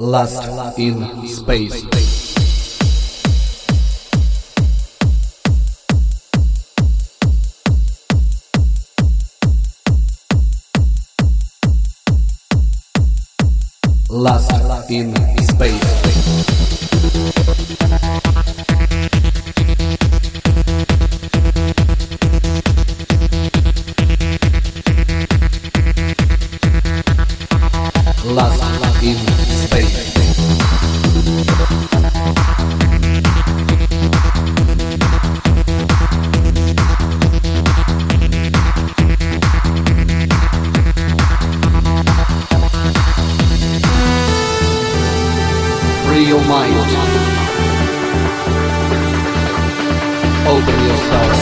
Last in Space. Mind. Open yourself.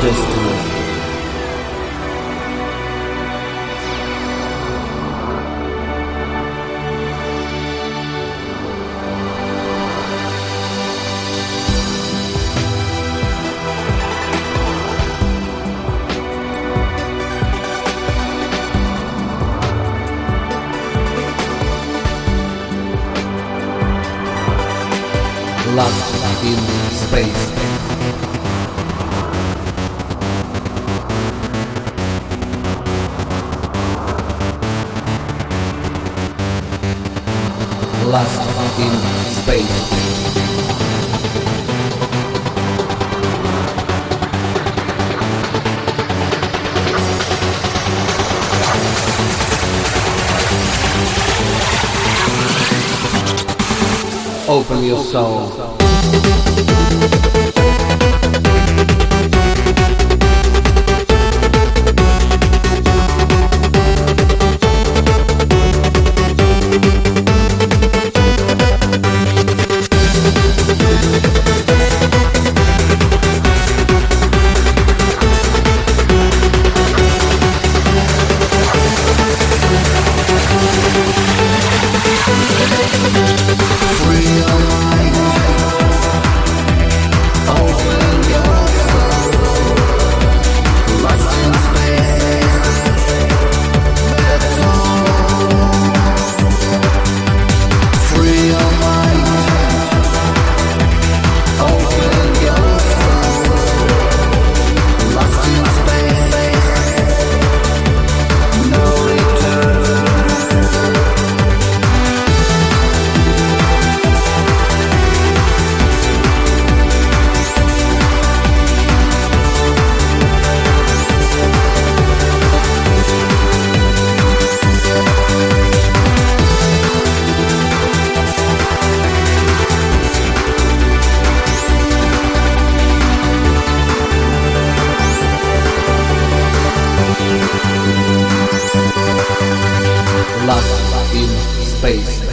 Destiny. Last in space. Last in space. Open your soul. Last in space.